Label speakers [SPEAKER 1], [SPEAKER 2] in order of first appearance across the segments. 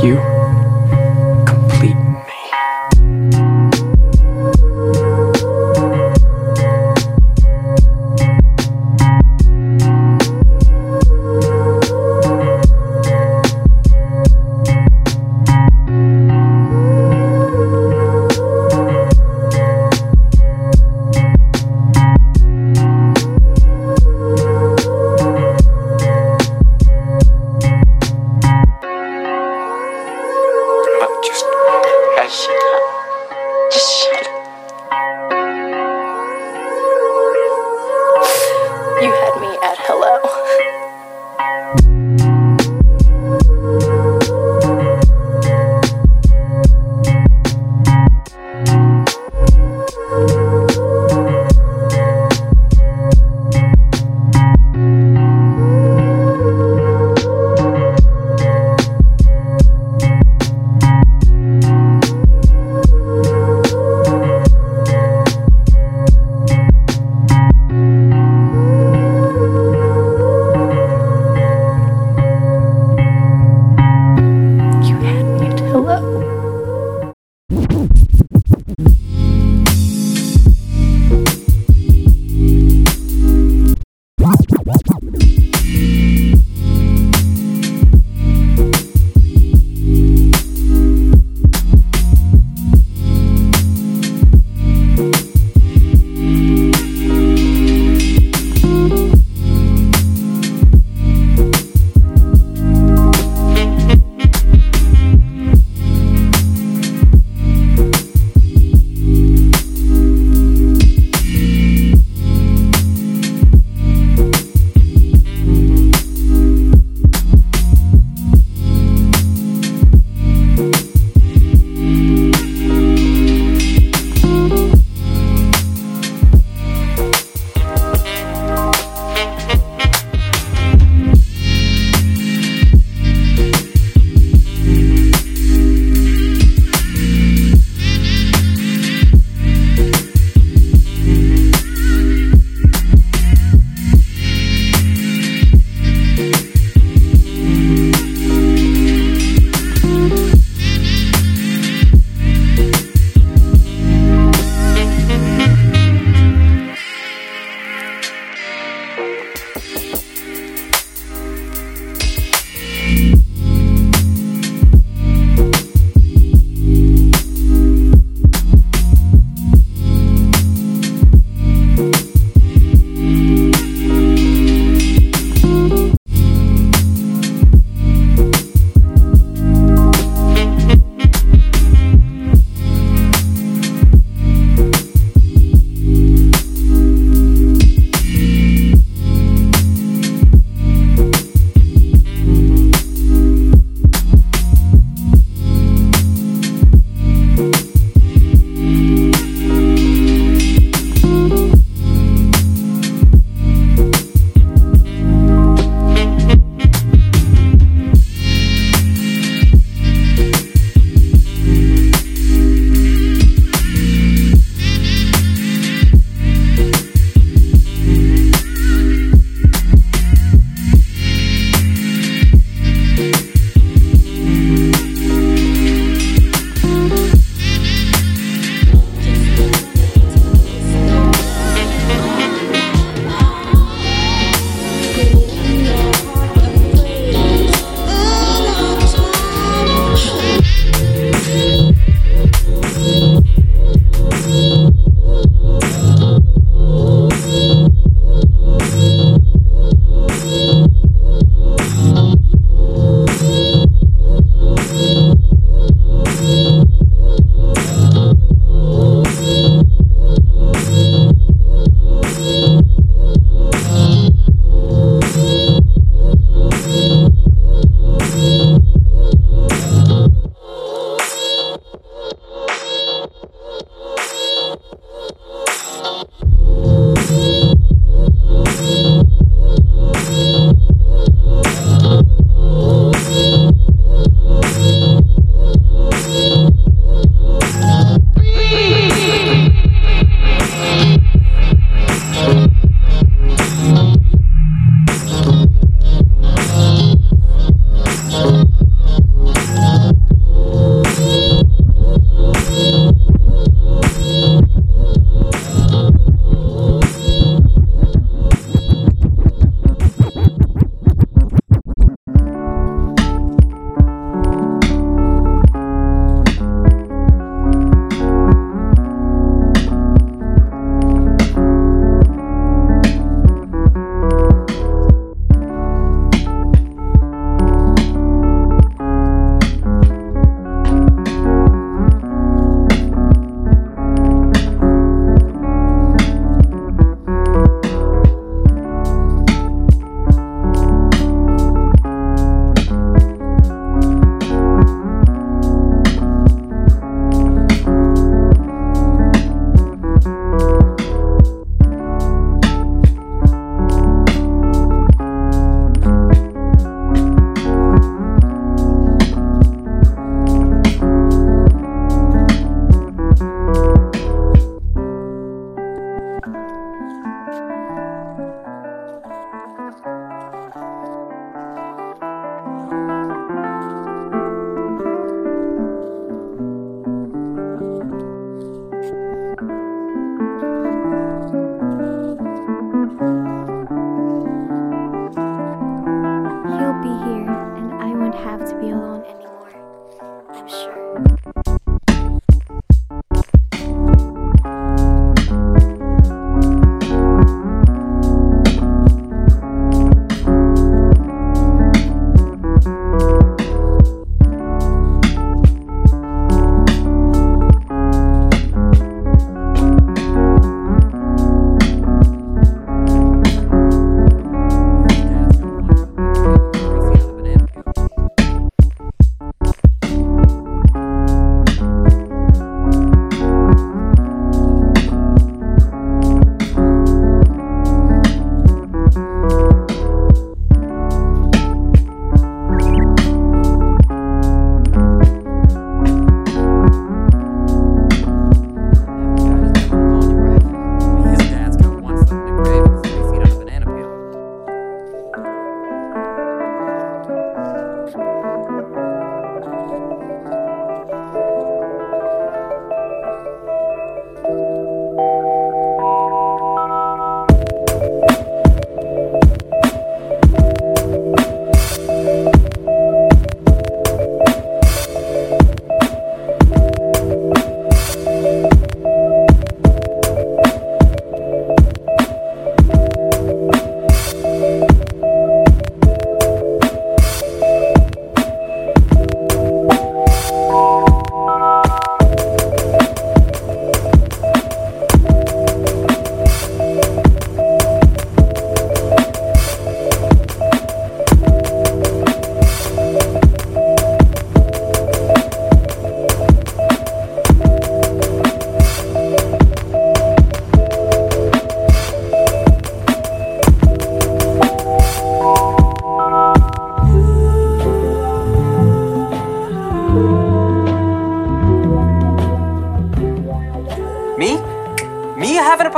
[SPEAKER 1] You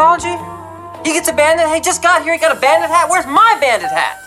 [SPEAKER 2] apology? He gets a bandit. Hey, just got here. He got a bandit hat. Where's my bandit hat?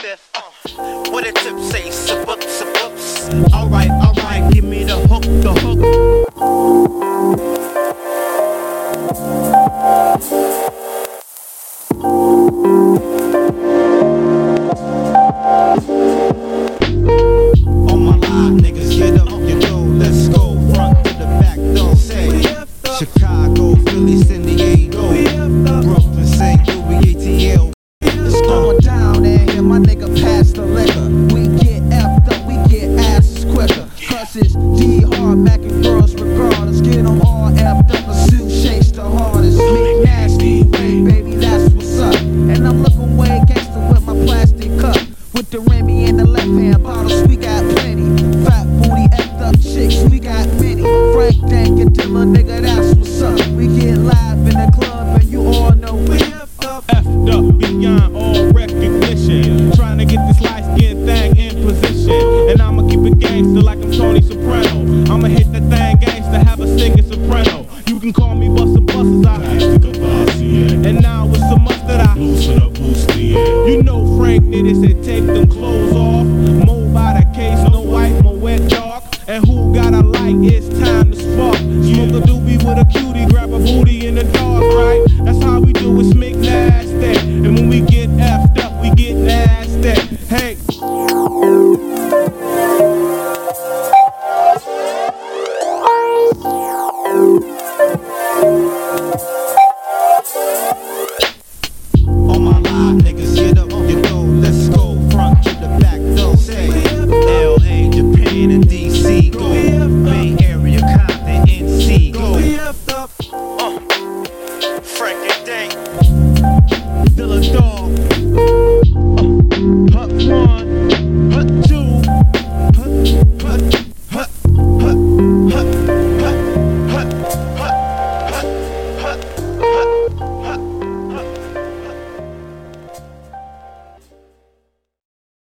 [SPEAKER 3] fifth. Uh, what a tip say, subups, subups. Alright,